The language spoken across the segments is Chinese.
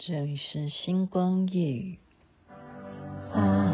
这里是星光夜雨。啊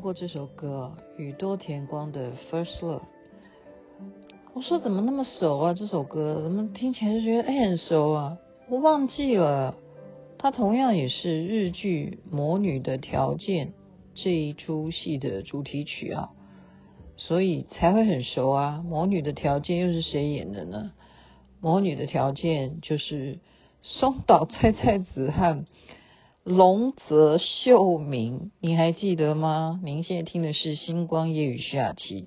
过。这首歌宇多田光的《First Love》，我说怎么那么熟啊？这首歌怎么听起来就觉得哎很熟啊？我忘记了，它同样也是日剧《魔女的条件》这一出戏的主题曲啊，所以才会很熟啊。《魔女的条件》又是谁演的呢？《魔女的条件》就是松岛菜菜子和。瀧泽秀明，你还记得吗？您现在听的是星光夜雨徐雅琪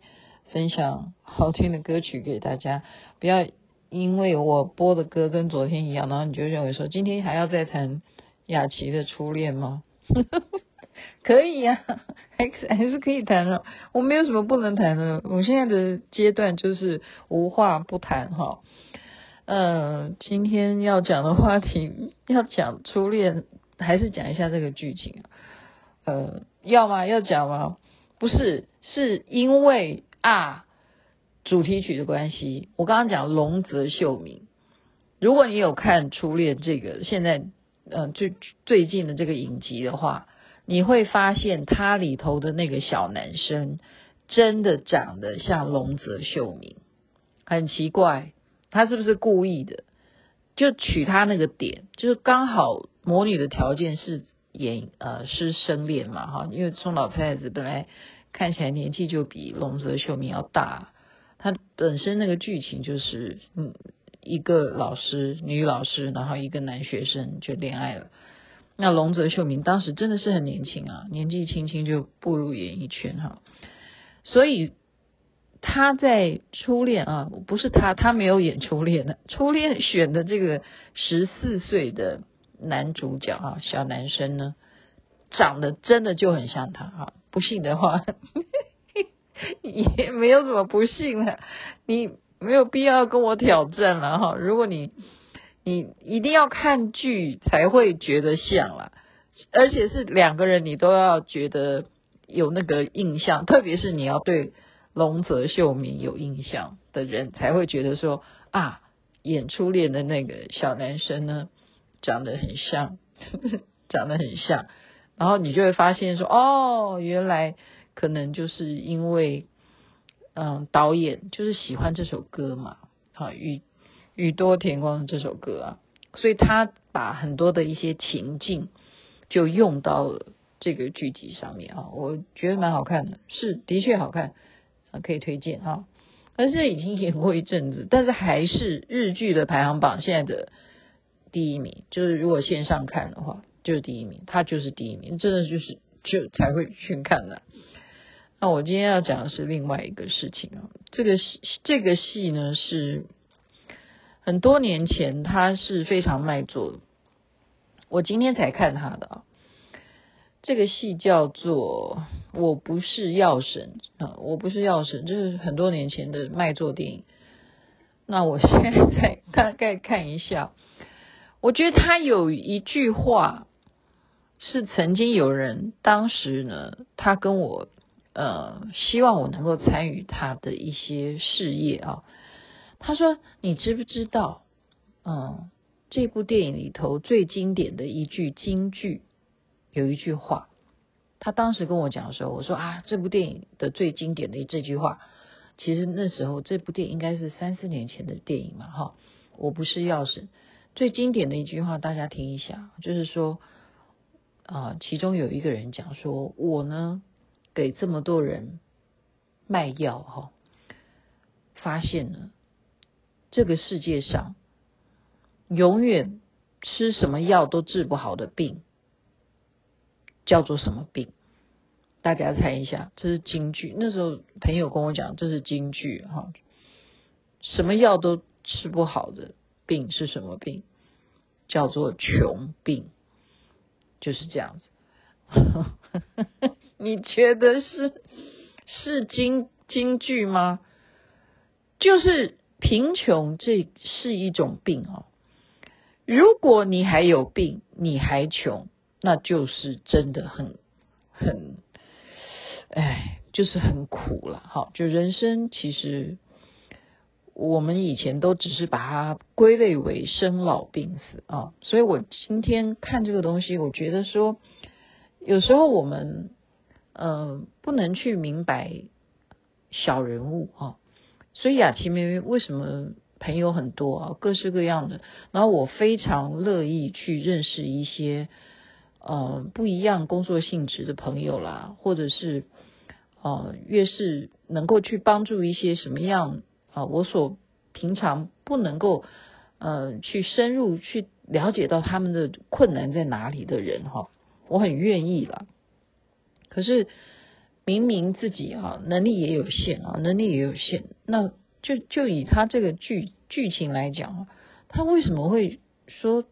分享好听的歌曲给大家。不要因为我播的歌跟昨天一样，然后你就认为说今天还要再谈雅琪的初恋吗？可以呀、啊，还还是可以谈的。我没有什么不能谈的。我现在的阶段就是无话不谈哈。嗯，今天要讲的话题要讲初恋。还是讲一下这个剧情啊，呃，要吗？要讲吗？不是，是因为啊，主题曲的关系。我刚刚讲龙泽秀明，如果你有看《初恋》这个现在呃最最近的这个影集的话，你会发现他里头的那个小男生真的长得像龙泽秀明，很奇怪，他是不是故意的？就取他那个点，就是刚好。魔女的条件是演呃师生恋嘛哈，因为松老太太子本来看起来年纪就比龙泽秀明要大，他本身那个剧情就是嗯一个老师女老师，然后一个男学生就恋爱了。那龙泽秀明当时真的是很年轻啊，年纪轻轻就步入演艺圈哈，所以他在初恋啊，不是他，他没有演初恋的，初恋选的这个十四岁的。男主角啊，小男生呢，长得真的就很像他哈。不信的话，也没有什么不信的，你没有必要跟我挑战了哈。如果你你一定要看剧才会觉得像啦，而且是两个人你都要觉得有那个印象，特别是你要对瀧泽秀明有印象的人，才会觉得说啊，演初恋的那个小男生呢。长得很像，呵呵，长得很像，然后你就会发现说，哦，原来可能就是因为，嗯，导演就是喜欢这首歌嘛，好，宇宇多田光的这首歌啊，所以他把很多的一些情境就用到了这个剧集上面啊，我觉得蛮好看的，是的确好看，啊，可以推荐啊，但是已经演过一阵子，但是还是日剧的排行榜现在的。第一名就是，如果线上看的话，就是第一名，他就是第一名，真的就是就才会去看的。那我今天要讲的是另外一个事情啊，这个戏这个戏呢是很多年前他是非常卖座的，我今天才看他的啊。这个戏叫做《我不是药神》啊，我不是药神，就是很多年前的卖座电影。那我现在大概看一下。我觉得他有一句话是曾经有人当时呢，他跟我呃希望我能够参与他的一些事业啊。他说：“你知不知道嗯，这部电影里头最经典的一句金句，有一句话，他当时跟我讲的时候，我说啊，这部电影的最经典的这句话，其实那时候这部电影应该是三四年前的电影嘛，哈，我不是钥匙，最经典的一句话，大家听一下，就是说，啊，其中有一个人讲说，我呢，给这么多人卖药，哈，发现了这个世界上永远吃什么药都治不好的病。叫做什么病？大家猜一下，这是京剧。那时候朋友跟我讲，这是京剧哈。什么药都吃不好的病是什么病？叫做穷病，就是这样子。你觉得是是金金句吗？就是贫穷，这是一种病哦。如果你还有病，你还穷。那就是真的很很，哎，就是很苦了。好，就人生其实我们以前都只是把它归类为生老病死啊。所以我今天看这个东西，我觉得说，有时候我们、呃、不能去明白小人物啊。所以雅琪妹妹为什么朋友很多啊，各式各样的。然后我非常乐意去认识一些。呃，不一样工作性质的朋友啦，或者是呃，越是能够去帮助一些什么样啊、我所平常不能够呃去深入去了解到他们的困难在哪里的人哈，我很愿意啦。可是明明自己啊能力也有限啊，能力也有限，那就就以他这个剧剧情来讲，他为什么会说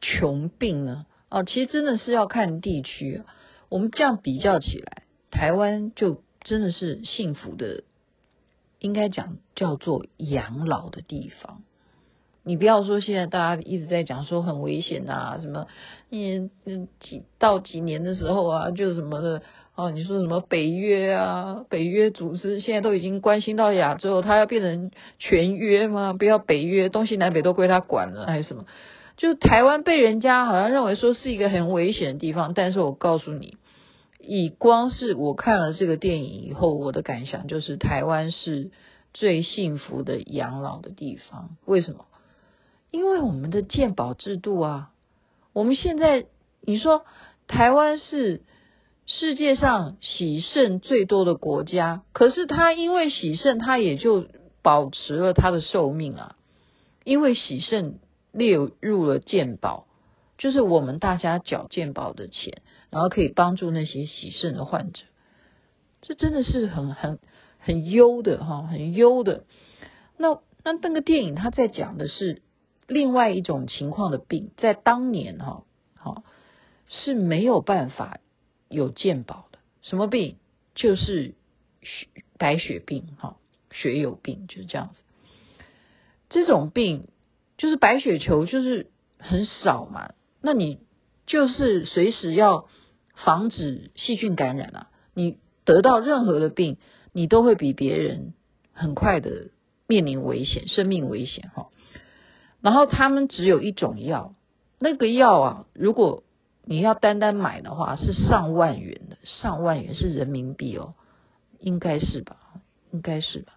穷病呢？哦，其实真的是要看地区。我们这样比较起来，台湾就真的是幸福的，应该讲叫做养老的地方。你不要说现在大家一直在讲说很危险啊，什么你嗯几到几年的时候啊，就什么的哦，你说什么北约啊，北约组织现在都已经关心到亚洲，它要变成全约吗？不要北约，东西南北都归他管了，还是什么？就台湾被人家好像认为说是一个很危险的地方，但是我告诉你，以光是我看了这个电影以后，我的感想就是台湾是最幸福的养老的地方。为什么？因为我们的健保制度啊，我们现在你说台湾是世界上洗肾最多的国家，可是它因为洗肾，它也就保持了它的寿命啊，因为洗肾。列入了健保，就是我们大家缴健保的钱，然后可以帮助那些洗肾的患者，这真的是很很很优的哈，很优的。那那那个电影他在讲的是另外一种情况的病，在当年哈好是没有办法有健保的，什么病？就是血白血病哈，血友病就是这样子，这种病。就是白血球就是很少嘛，那你就是随时要防止细菌感染啊。你得到任何的病，你都会比别人很快的面临危险，生命危险哈。然后他们只有一种药，那个药啊，如果你要单单买的话，是上万元的，上万元是人民币哦，应该是吧？应该是吧？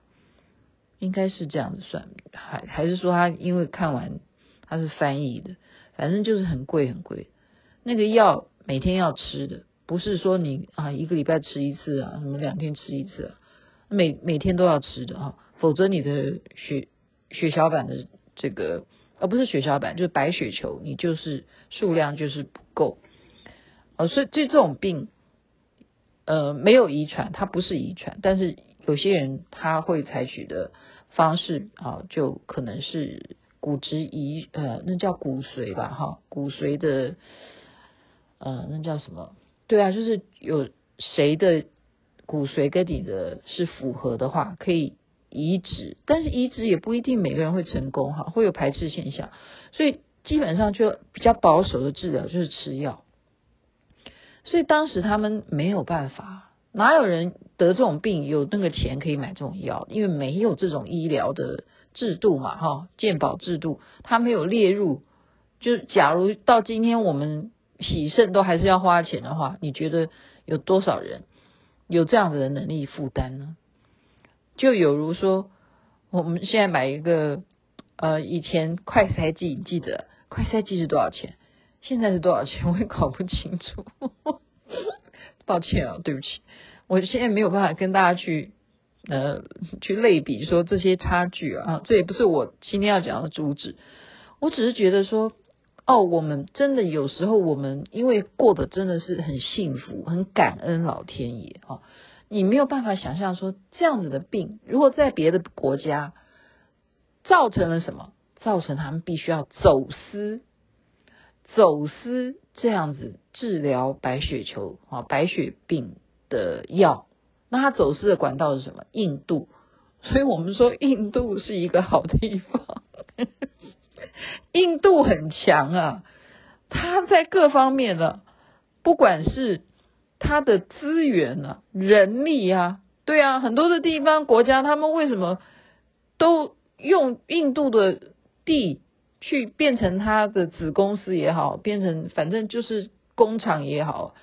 应该是这样子算，还还是说他因为看完他是翻译的，反正就是很贵很贵。那个药每天要吃的，不是说你啊一个礼拜吃一次啊，什么两天吃一次啊，每每天都要吃的啊，否则你的血血小板的这个，而不是血小板，就是白血球，你就是数量就是不够。哦，所以这这种病，呃，没有遗传，它不是遗传，但是。有些人他会采取的方式啊，就可能是骨质移呃，那叫骨髓吧哈，骨髓的呃，那叫什么？对啊，就是有谁的骨髓跟你的是符合的话，可以移植，但是移植也不一定每个人会成功哈，会有排斥现象，所以基本上就比较保守的治疗就是吃药，所以当时他们没有办法。哪有人得这种病有那个钱可以买这种药？因为没有这种医疗的制度嘛，哈，健保制度，它没有列入。就假如到今天我们喜盛都还是要花钱的话，你觉得有多少人有这样子的能力负担呢？就有如说，我们现在买一个呃，以前快筛剂，你记得快筛剂是多少钱？现在是多少钱？我也搞不清楚。抱歉啊，对不起，我现在没有办法跟大家去呃去类比说这些差距啊，这也不是我今天要讲的主旨。我只是觉得说，哦，我们真的有时候我们因为过得真的是很幸福，很感恩老天爷、哦，你没有办法想象说这样子的病，如果在别的国家造成了什么，造成他们必须要走私。走私这样子治疗白血球啊，白血病的药，那它走私的管道是什么？印度，所以我们说印度是一个好地方。印度很强啊，它在各方面呢，不管是它的资源啊、人力啊，对啊，很多的地方国家，他们为什么都用印度的地？去变成他的子公司也好，变成反正就是工厂也好，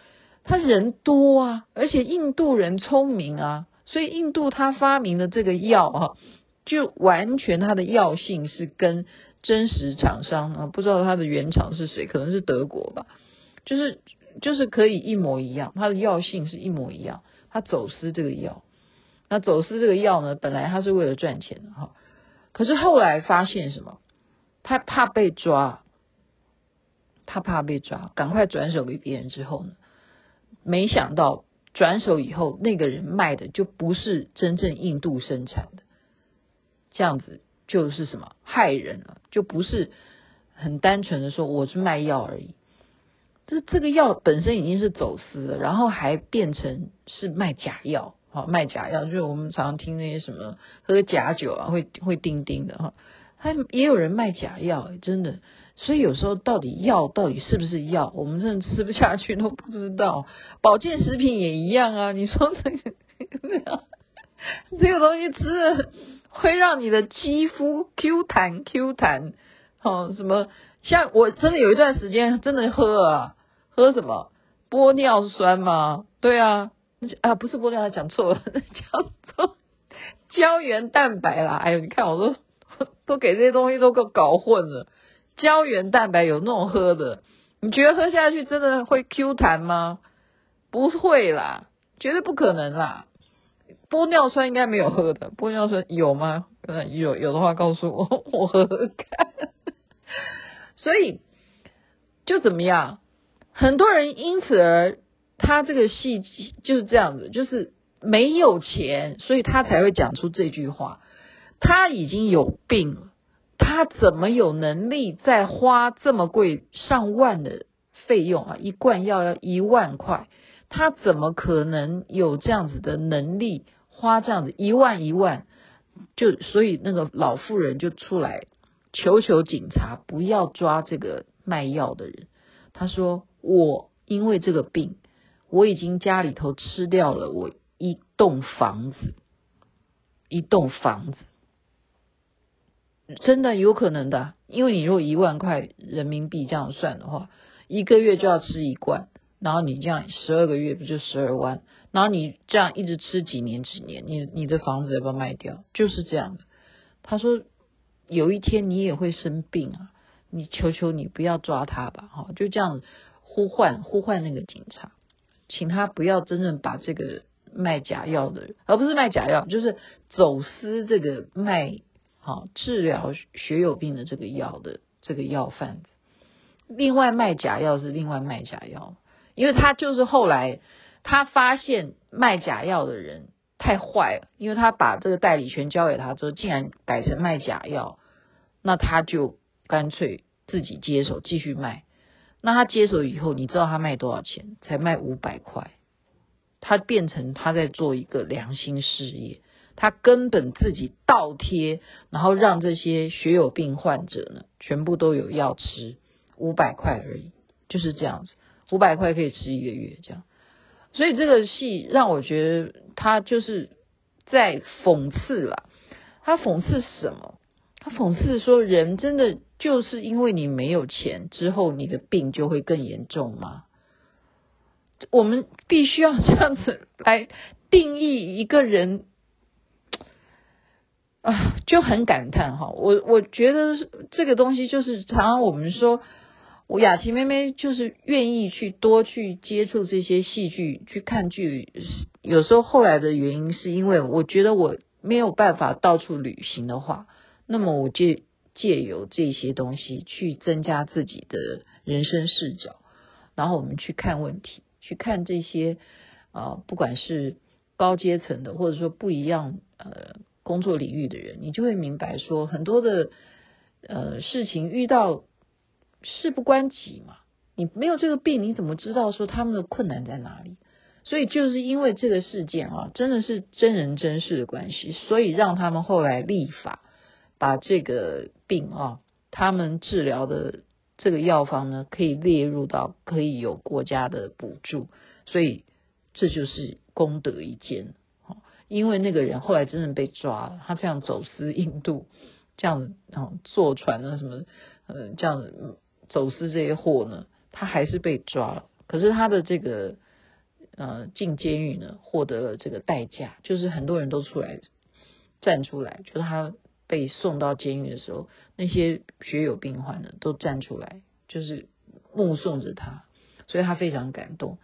他人多啊，而且印度人聪明啊，所以印度他发明的这个药啊，就完全它的药性是跟真实厂商啊，不知道它的原厂是谁，可能是德国吧，就是就是可以一模一样，它的药性是一模一样，他走私这个药，那走私这个药呢，本来他是为了赚钱的哈，可是后来发现什么？他怕被抓，他怕被抓，赶快转手给别人之后呢，没想到转手以后，那个人卖的就不是真正印度生产的，这样子就是什么害人了，就不是很单纯的说我是卖药而已，这这个药本身已经是走私了，然后还变成是卖假药，好卖假药，就是我们常常听那些什么喝假酒啊会会叮叮的哈。他也有人卖假药，真的，所以有时候到底药到底是不是药，我们真的吃不下去都不知道。保健食品也一样啊，你说这个 这个东西吃了会让你的肌肤 Q 弹 Q 弹，哦，什么？像我真的有一段时间真的喝啊，喝什么玻尿酸吗？对啊，啊不是玻尿酸，讲错了，叫做胶原蛋白啦。哎呦，你看我都。都给这些东西都给搞混了。胶原蛋白有那种喝的，你觉得喝下去真的会 Q 弹吗？不会啦，绝对不可能啦。玻尿酸应该没有喝的，玻尿酸有吗？有，有的话告诉我，我喝喝看。所以就怎么样？很多人因此而他这个戏就是这样子，就是没有钱，所以他才会讲出这句话。他已经有病了，他怎么有能力再花这么贵上万的费用啊？一罐药要一万块，他怎么可能有这样子的能力花这样子一万一万？就所以那个老妇人就出来求求警察不要抓这个卖药的人。他说：“我因为这个病，我已经家里头吃掉了我一栋房子，一栋房子。”真的有可能的，因为你如果一万块人民币这样算的话，一个月就要吃一罐，然后你这样十二个月不就十二万？然后你这样一直吃几年几年，你你的房子要不要卖掉？就是这样子。他说有一天你也会生病啊，你求求你不要抓他吧，哈，就这样子呼唤呼唤那个警察，请他不要真正把这个卖假药的人，而不是卖假药，就是走私这个卖。好，治疗血友病的这个药的这个药贩子，另外卖假药是另外卖假药，因为他就是后来他发现卖假药的人太坏了，因为他把这个代理权交给他之后，竟然改成卖假药，那他就干脆自己接手继续卖。那他接手以后，你知道他卖多少钱？才卖五百块，他变成他在做一个良心事业。他根本自己倒贴，然后让这些血友病患者呢，全部都有药吃，五百块而已，就是这样子，五百块可以吃一个月这样。所以这个戏让我觉得他就是在讽刺啦，他讽刺什么？他讽刺说：“人真的就是因为你没有钱，之后你的病就会更严重吗？”我们必须要这样子来定义一个人啊，就很感叹哈。我我觉得这个东西就是常常我们说，我雅琪妹妹就是愿意去多去接触这些戏剧，去看剧。有时候后来的原因是因为我觉得我没有办法到处旅行的话，那么我就借由这些东西去增加自己的人生视角，然后我们去看问题。去看这些啊、呃，不管是高阶层的，或者说不一样呃工作领域的人，你就会明白说，很多的呃事情遇到事不关己嘛，你没有这个病，你怎么知道说他们的困难在哪里？所以就是因为这个事件啊，真的是真人真事的关系，所以让他们后来立法，把这个病啊，他们治疗的。这个药方呢，可以列入到可以有国家的补助，所以这就是功德一件。因为那个人后来真的被抓了，他这样走私印度，这样坐船啊什么，呃，这样走私这些货呢，他还是被抓了。可是他的这个呃进监狱呢，获得了这个代价，就是很多人都出来站出来，就是他。被送到监狱的时候，那些血友病患呢都站出来，就是目送着他，所以他非常感动，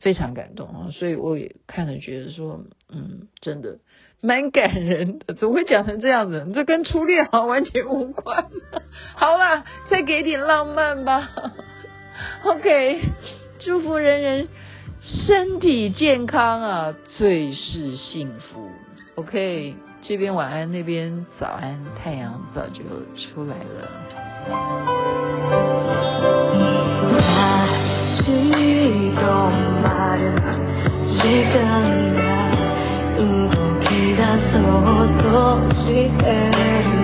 非常感动啊！所以我也看了，觉得说，嗯，真的蛮感人的。怎么会讲成这样子？这跟初恋好像完全无关。好啦，再给点浪漫吧。OK，祝福人人身体健康啊，最是幸福。OK。这边晚安，那边早安，太阳早就出来了。間が動き出そうとしてる。